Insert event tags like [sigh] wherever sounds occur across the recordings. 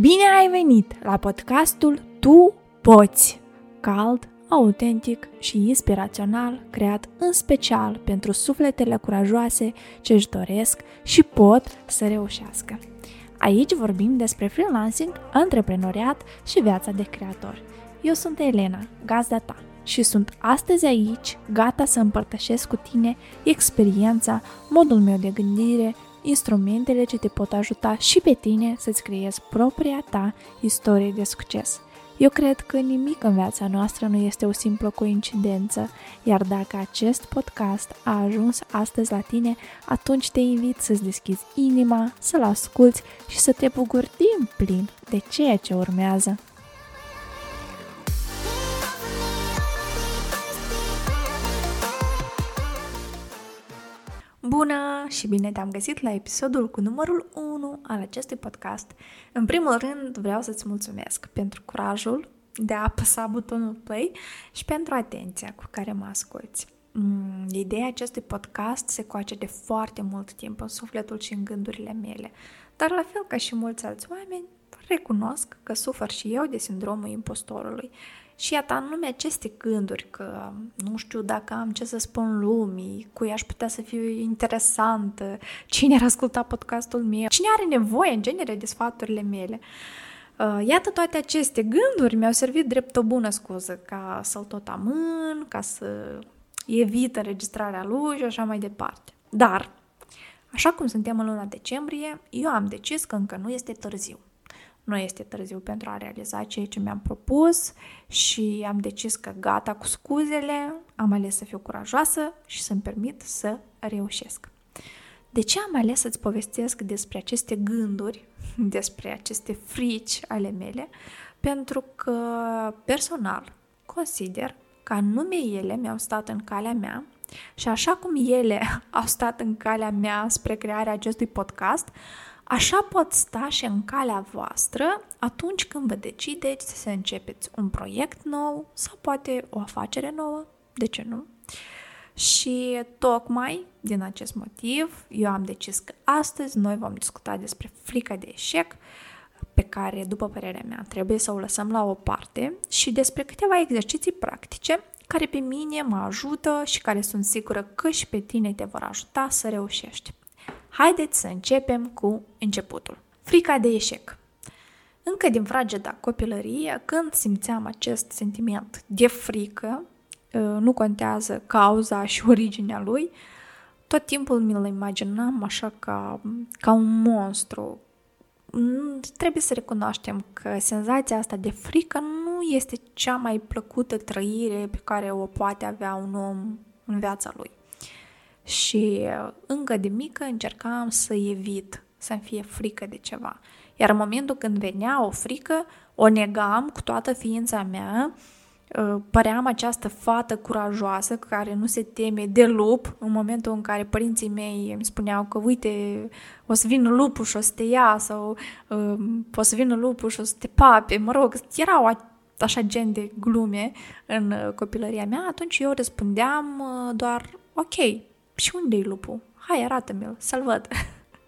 Bine ai venit la podcastul Tu Poți! Cald, autentic și inspirațional, creat în special pentru sufletele curajoase ce își doresc și pot să reușească. Aici vorbim despre freelancing, antreprenoriat și viața de creator. Eu sunt Elena, gazda ta, și sunt astăzi aici, gata să împărtășesc cu tine experiența, modul meu de gândire, instrumentele ce te pot ajuta și pe tine să-ți creezi propria ta istorie de succes. Eu cred că nimic în viața noastră nu este o simplă coincidență, iar dacă acest podcast a ajuns astăzi la tine, atunci te invit să-ți deschizi inima, să-l asculți și să te bucuri din plin de ceea ce urmează. Bună și bine te-am găsit la episodul cu numărul 1 al acestui podcast. În primul rând vreau să-ți mulțumesc pentru curajul de a apăsa butonul play și pentru atenția cu care mă asculți. Mm, ideea acestui podcast se coace de foarte mult timp în sufletul și în gândurile mele, dar la fel ca și mulți alți oameni, recunosc că sufăr și eu de sindromul impostorului și iată, anume aceste gânduri că nu știu dacă am ce să spun lumii, cui aș putea să fiu interesantă, cine ar asculta podcastul meu, cine are nevoie în genere de sfaturile mele. Uh, iată, toate aceste gânduri mi-au servit drept o bună scuză ca să-l tot amân, ca să evit înregistrarea lui și așa mai departe. Dar, așa cum suntem în luna decembrie, eu am decis că încă nu este târziu nu este târziu pentru a realiza ceea ce mi-am propus și am decis că gata cu scuzele, am ales să fiu curajoasă și să-mi permit să reușesc. De ce am ales să-ți povestesc despre aceste gânduri, [laughs] despre aceste frici ale mele? Pentru că personal consider că anume ele mi-au stat în calea mea și așa cum ele [laughs] au stat în calea mea spre crearea acestui podcast, Așa pot sta și în calea voastră atunci când vă decideți să începeți un proiect nou sau poate o afacere nouă, de ce nu? Și tocmai din acest motiv eu am decis că astăzi noi vom discuta despre frica de eșec pe care, după părerea mea, trebuie să o lăsăm la o parte și despre câteva exerciții practice care pe mine mă ajută și care sunt sigură că și pe tine te vor ajuta să reușești. Haideți să începem cu începutul. Frica de eșec. Încă din frageda copilărie, când simțeam acest sentiment de frică, ă, nu contează cauza și originea lui, tot timpul mi-l imaginam așa ca, ca un monstru. Trebuie să recunoaștem că senzația asta de frică nu este cea mai plăcută trăire pe care o poate avea un om în viața lui. Și uh, încă de mică încercam să evit, să-mi fie frică de ceva. Iar în momentul când venea o frică, o negam cu toată ființa mea, uh, păream această fată curajoasă care nu se teme de lup. În momentul în care părinții mei îmi spuneau că uite, o să vină lupul și o să te ia sau uh, o să vină lupul și o să te pape, mă rog, erau așa gen de glume în copilăria mea, atunci eu răspundeam doar ok, și unde-i lupul? Hai, arată-mi-l, să-l văd.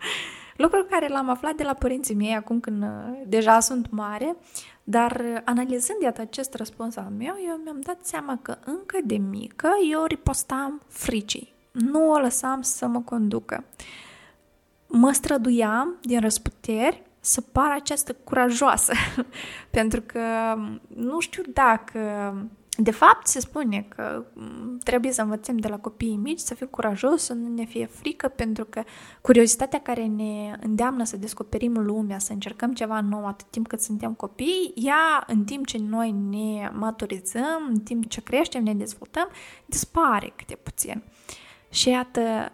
[laughs] Lucru care l-am aflat de la părinții mei acum când uh, deja sunt mare, dar uh, analizând iată acest răspuns al meu, eu mi-am dat seama că încă de mică eu ripostam fricii. Nu o lăsam să mă conducă. Mă străduiam din răsputeri să par această curajoasă, [laughs] pentru că um, nu știu dacă de fapt, se spune că mm, trebuie să învățăm de la copiii mici să fim curajos, să nu ne fie frică, pentru că curiozitatea care ne îndeamnă să descoperim lumea, să încercăm ceva nou atât timp cât suntem copii, ea, în timp ce noi ne maturizăm, în timp ce creștem, ne dezvoltăm, dispare câte puțin. Și iată,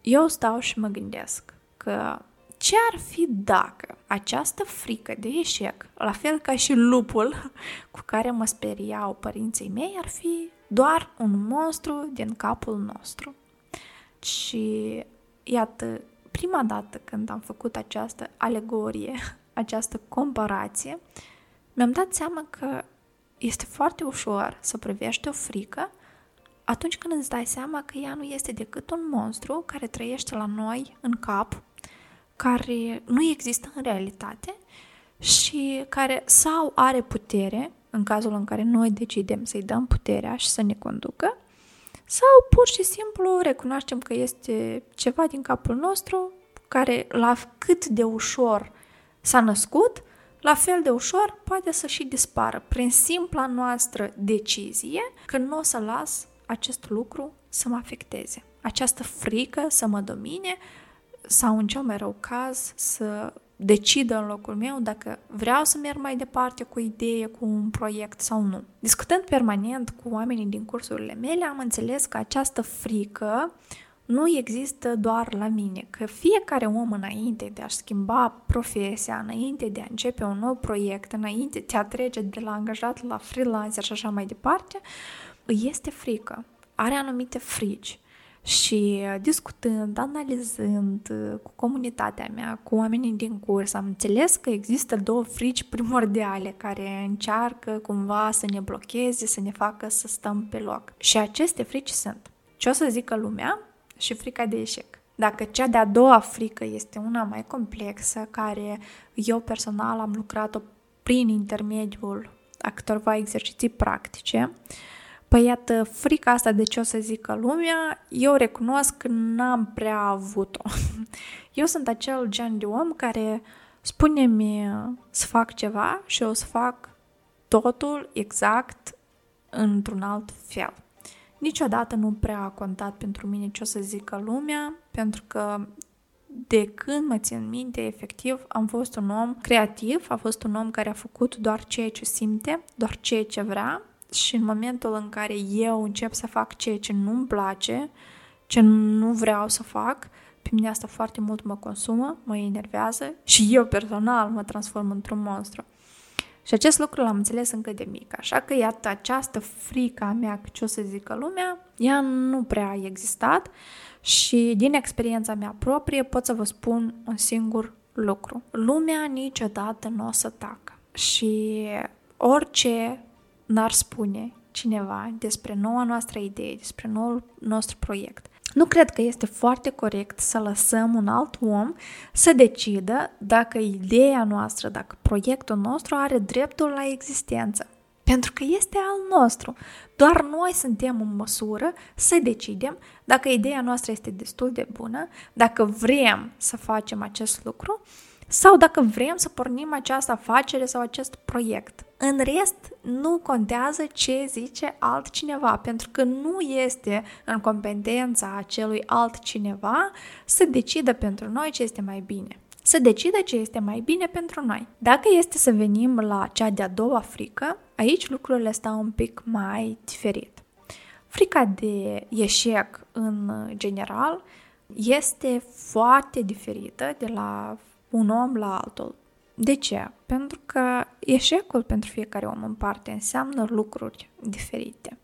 eu stau și mă gândesc că ce ar fi dacă această frică de eșec, la fel ca și lupul [laughs] cu care mă speriau părinții mei, ar fi doar un monstru din capul nostru? Și iată, prima dată când am făcut această alegorie, [laughs] această comparație, mi-am dat seama că este foarte ușor să privești o frică atunci când îți dai seama că ea nu este decât un monstru care trăiește la noi în cap care nu există în realitate și care sau are putere, în cazul în care noi decidem să-i dăm puterea și să ne conducă, sau pur și simplu recunoaștem că este ceva din capul nostru care la cât de ușor s-a născut, la fel de ușor poate să și dispară prin simpla noastră decizie că nu o să las acest lucru să mă afecteze. Această frică să mă domine sau în cel mai rău caz să decidă în locul meu dacă vreau să merg mai departe cu o idee, cu un proiect sau nu. Discutând permanent cu oamenii din cursurile mele, am înțeles că această frică nu există doar la mine, că fiecare om înainte de a-și schimba profesia, înainte de a începe un nou proiect, înainte de a trece de la angajat la freelancer și așa mai departe, îi este frică, are anumite frici. Și discutând, analizând cu comunitatea mea, cu oamenii din curs, am înțeles că există două frici primordiale care încearcă cumva să ne blocheze, să ne facă să stăm pe loc. Și aceste frici sunt ce o să zică lumea și frica de eșec. Dacă cea de-a doua frică este una mai complexă, care eu personal am lucrat-o prin intermediul a câtorva exerciții practice, Păi iată, frica asta de ce o să zică lumea, eu recunosc că n-am prea avut-o. [laughs] Eu sunt acel gen de om care spune-mi să fac ceva și o să fac totul exact într-un alt fel. Niciodată nu prea a contat pentru mine ce o să zică lumea, pentru că de când mă țin minte, efectiv, am fost un om creativ, a fost un om care a făcut doar ceea ce simte, doar ceea ce vrea și în momentul în care eu încep să fac ceea ce nu-mi place, ce nu vreau să fac, pe mine asta foarte mult mă consumă, mă enervează și eu personal mă transform într-un monstru. Și acest lucru l-am înțeles încă de mic, așa că iată această frică a mea că ce o să zică lumea, ea nu prea a existat și din experiența mea proprie pot să vă spun un singur lucru. Lumea niciodată nu o să tacă și orice n-ar spune cineva despre noua noastră idee, despre noul nostru proiect. Nu cred că este foarte corect să lăsăm un alt om să decidă dacă ideea noastră, dacă proiectul nostru are dreptul la existență. Pentru că este al nostru. Doar noi suntem în măsură să decidem dacă ideea noastră este destul de bună, dacă vrem să facem acest lucru sau dacă vrem să pornim această afacere sau acest proiect. În rest, nu contează ce zice altcineva, pentru că nu este în competența acelui altcineva să decidă pentru noi ce este mai bine. Să decidă ce este mai bine pentru noi. Dacă este să venim la cea de-a doua frică, aici lucrurile stau un pic mai diferit. Frica de eșec în general este foarte diferită de la un om la altul. De ce? Pentru că eșecul pentru fiecare om în parte înseamnă lucruri diferite.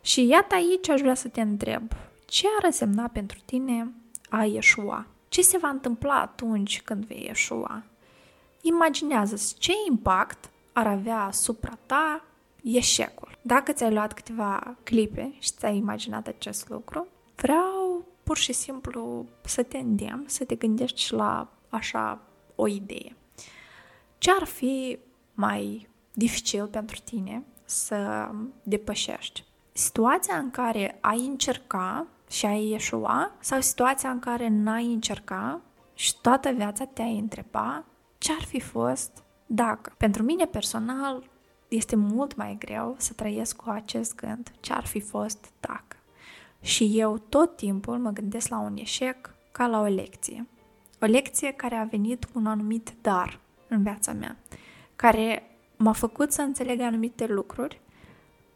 Și iată aici aș vrea să te întreb, ce ar însemna pentru tine a ieșua? Ce se va întâmpla atunci când vei ieșua? Imaginează-ți ce impact ar avea asupra ta eșecul. Dacă ți-ai luat câteva clipe și ți-ai imaginat acest lucru, vreau pur și simplu să te îndemn, să te gândești și la așa o idee. Ce ar fi mai dificil pentru tine să depășești? Situația în care ai încerca și ai ieșua sau situația în care n-ai încerca și toată viața te-ai întreba ce ar fi fost dacă. Pentru mine personal este mult mai greu să trăiesc cu acest gând ce ar fi fost dacă. Și eu tot timpul mă gândesc la un eșec ca la o lecție. O lecție care a venit cu un anumit dar în viața mea, care m-a făcut să înțeleg anumite lucruri,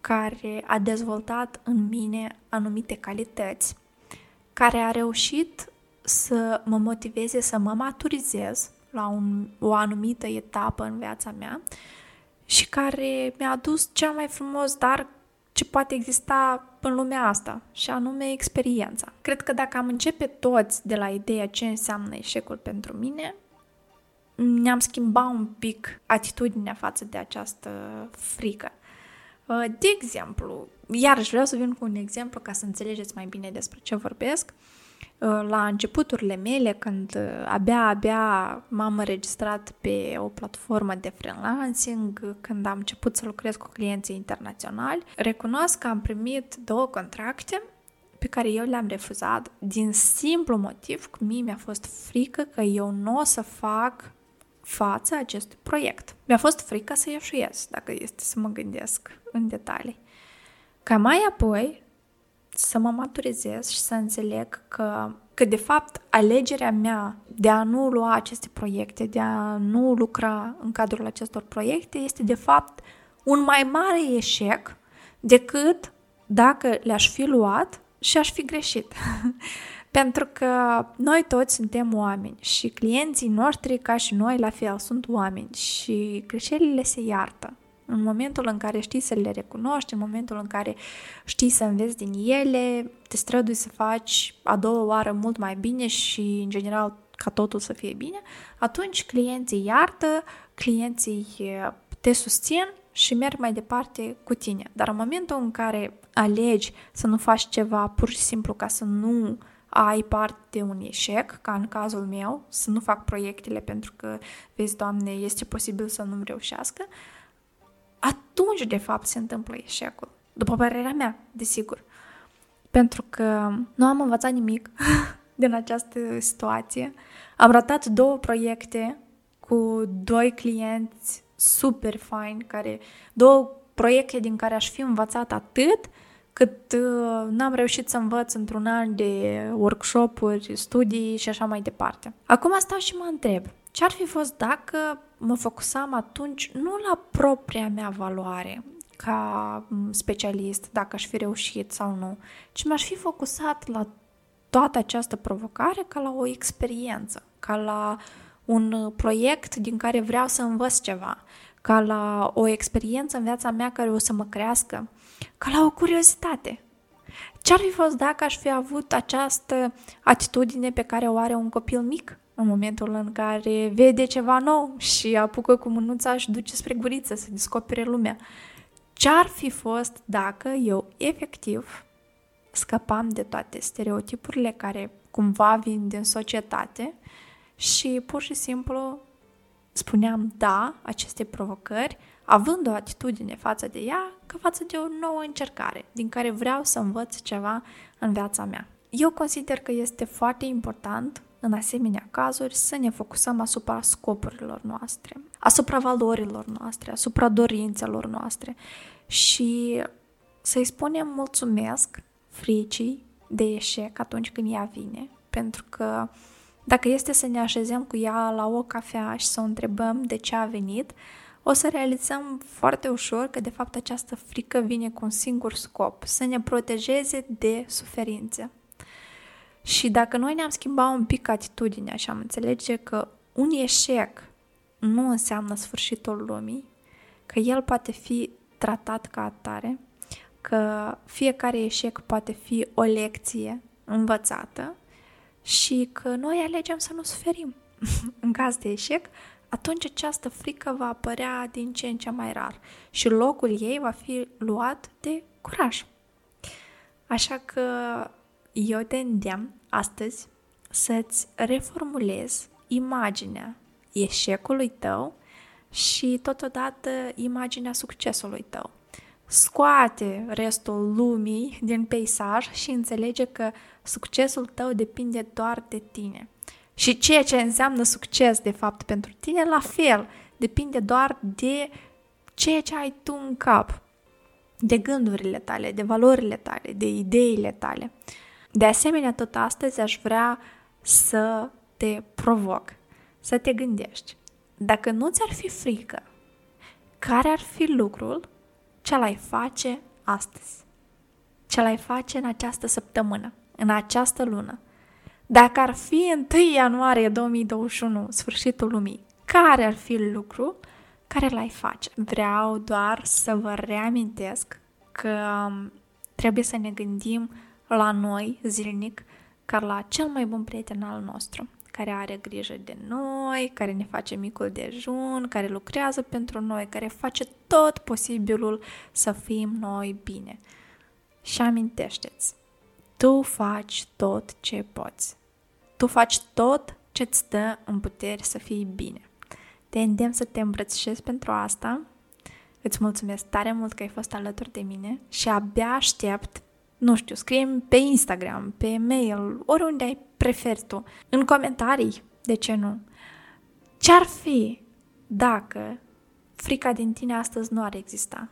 care a dezvoltat în mine anumite calități, care a reușit să mă motiveze să mă maturizez la un, o anumită etapă în viața mea și care mi-a adus cel mai frumos dar ce poate exista în lumea asta, și anume experiența. Cred că dacă am începe toți de la ideea ce înseamnă eșecul pentru mine, ne-am schimbat un pic atitudinea față de această frică. Uh, de exemplu, iarăși vreau să vin cu un exemplu ca să înțelegeți mai bine despre ce vorbesc. uh, la începuturile mele, când uh, abia, abia m-am înregistrat pe o platformă de freelancing, când am început să lucrez cu clienții internaționali, recunosc că am primit două contracte pe care eu le-am refuzat din simplu motiv că mie mi-a fost frică că eu nu o să fac față acestui proiect. Mi-a fost frică să ieșuiesc, dacă este să mă gândesc în detalii. Ca mai apoi să mă maturizez și să înțeleg că, că de fapt alegerea mea de a nu lua aceste proiecte, de a nu lucra în cadrul acestor proiecte este de fapt un mai mare eșec decât dacă le-aș fi luat și aș fi greșit. [laughs] Pentru că noi toți suntem oameni și clienții noștri, ca și noi, la fel, sunt oameni și greșelile se iartă. În momentul în care știi să le recunoști, în momentul în care știi să înveți din ele, te strădui să faci a doua oară mult mai bine și, în general, ca totul să fie bine, atunci clienții iartă, clienții te susțin și merg mai departe cu tine. Dar în momentul în care alegi să nu faci ceva pur și simplu ca să nu ai parte de un eșec, ca în cazul meu, să nu fac proiectele pentru că, vezi, Doamne, este posibil să nu-mi reușească, atunci, de fapt, se întâmplă eșecul. După părerea mea, desigur. Pentru că nu am învățat nimic [laughs] din această situație. Am ratat două proiecte cu doi clienți super fine, care, două proiecte din care aș fi învățat atât cât uh, n-am reușit să învăț într-un an de workshop-uri, studii și așa mai departe. Acum stau și mă întreb, ce ar fi fost dacă mă focusam atunci nu la propria mea valoare ca specialist, dacă aș fi reușit sau nu, ci m-aș fi focusat la toată această provocare ca la o experiență, ca la un proiect din care vreau să învăț ceva, ca la o experiență în viața mea care o să mă crească, ca la o curiozitate. Ce-ar fi fost dacă aș fi avut această atitudine pe care o are un copil mic în momentul în care vede ceva nou și apucă cu mânuța și duce spre guriță să descopere lumea? Ce-ar fi fost dacă eu efectiv scăpam de toate stereotipurile care cumva vin din societate și pur și simplu spuneam da aceste provocări, având o atitudine față de ea, ca față de o nouă încercare, din care vreau să învăț ceva în viața mea. Eu consider că este foarte important în asemenea cazuri să ne focusăm asupra scopurilor noastre, asupra valorilor noastre, asupra dorințelor noastre și să-i spunem mulțumesc fricii de eșec atunci când ea vine, pentru că dacă este să ne așezăm cu ea la o cafea și să o întrebăm de ce a venit, o să realizăm foarte ușor că de fapt această frică vine cu un singur scop, să ne protejeze de suferințe. Și dacă noi ne-am schimbat un pic atitudinea și am înțelege că un eșec nu înseamnă sfârșitul lumii, că el poate fi tratat ca atare, că fiecare eșec poate fi o lecție învățată și că noi alegem să nu suferim. [laughs] în caz de eșec, atunci această frică va apărea din ce în ce mai rar și locul ei va fi luat de curaj. Așa că eu te îndemn astăzi să-ți reformulezi imaginea eșecului tău și totodată imaginea succesului tău. Scoate restul lumii din peisaj și înțelege că succesul tău depinde doar de tine. Și ceea ce înseamnă succes, de fapt, pentru tine, la fel, depinde doar de ceea ce ai tu în cap, de gândurile tale, de valorile tale, de ideile tale. De asemenea, tot astăzi aș vrea să te provoc, să te gândești. Dacă nu ți-ar fi frică, care ar fi lucrul ce l-ai face astăzi? Ce l-ai face în această săptămână, în această lună? Dacă ar fi 1 ianuarie 2021, sfârșitul lumii, care ar fi lucru care l-ai face? Vreau doar să vă reamintesc că trebuie să ne gândim la noi zilnic ca la cel mai bun prieten al nostru, care are grijă de noi, care ne face micul dejun, care lucrează pentru noi, care face tot posibilul să fim noi bine. Și amintește-ți, Tu faci tot ce poți. Tu faci tot ce îți stă în putere să fii bine. Te îndemn să te îmbrățișezi pentru asta. Îți mulțumesc tare mult că ai fost alături de mine și abia aștept, nu știu, scrie pe Instagram, pe mail, oriunde ai preferi tu, în comentarii, de ce nu? Ce-ar fi dacă frica din tine astăzi nu ar exista?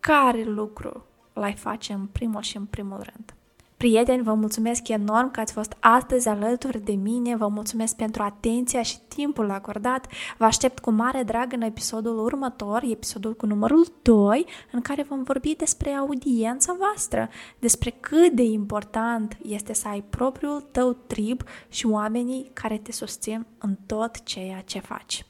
Care lucru l-ai face în primul și în primul rând? Prieteni, vă mulțumesc enorm că ați fost astăzi alături de mine, vă mulțumesc pentru atenția și timpul acordat. Vă aștept cu mare drag în episodul următor, episodul cu numărul 2, în care vom vorbi despre audiența voastră, despre cât de important este să ai propriul tău trib și oamenii care te susțin în tot ceea ce faci.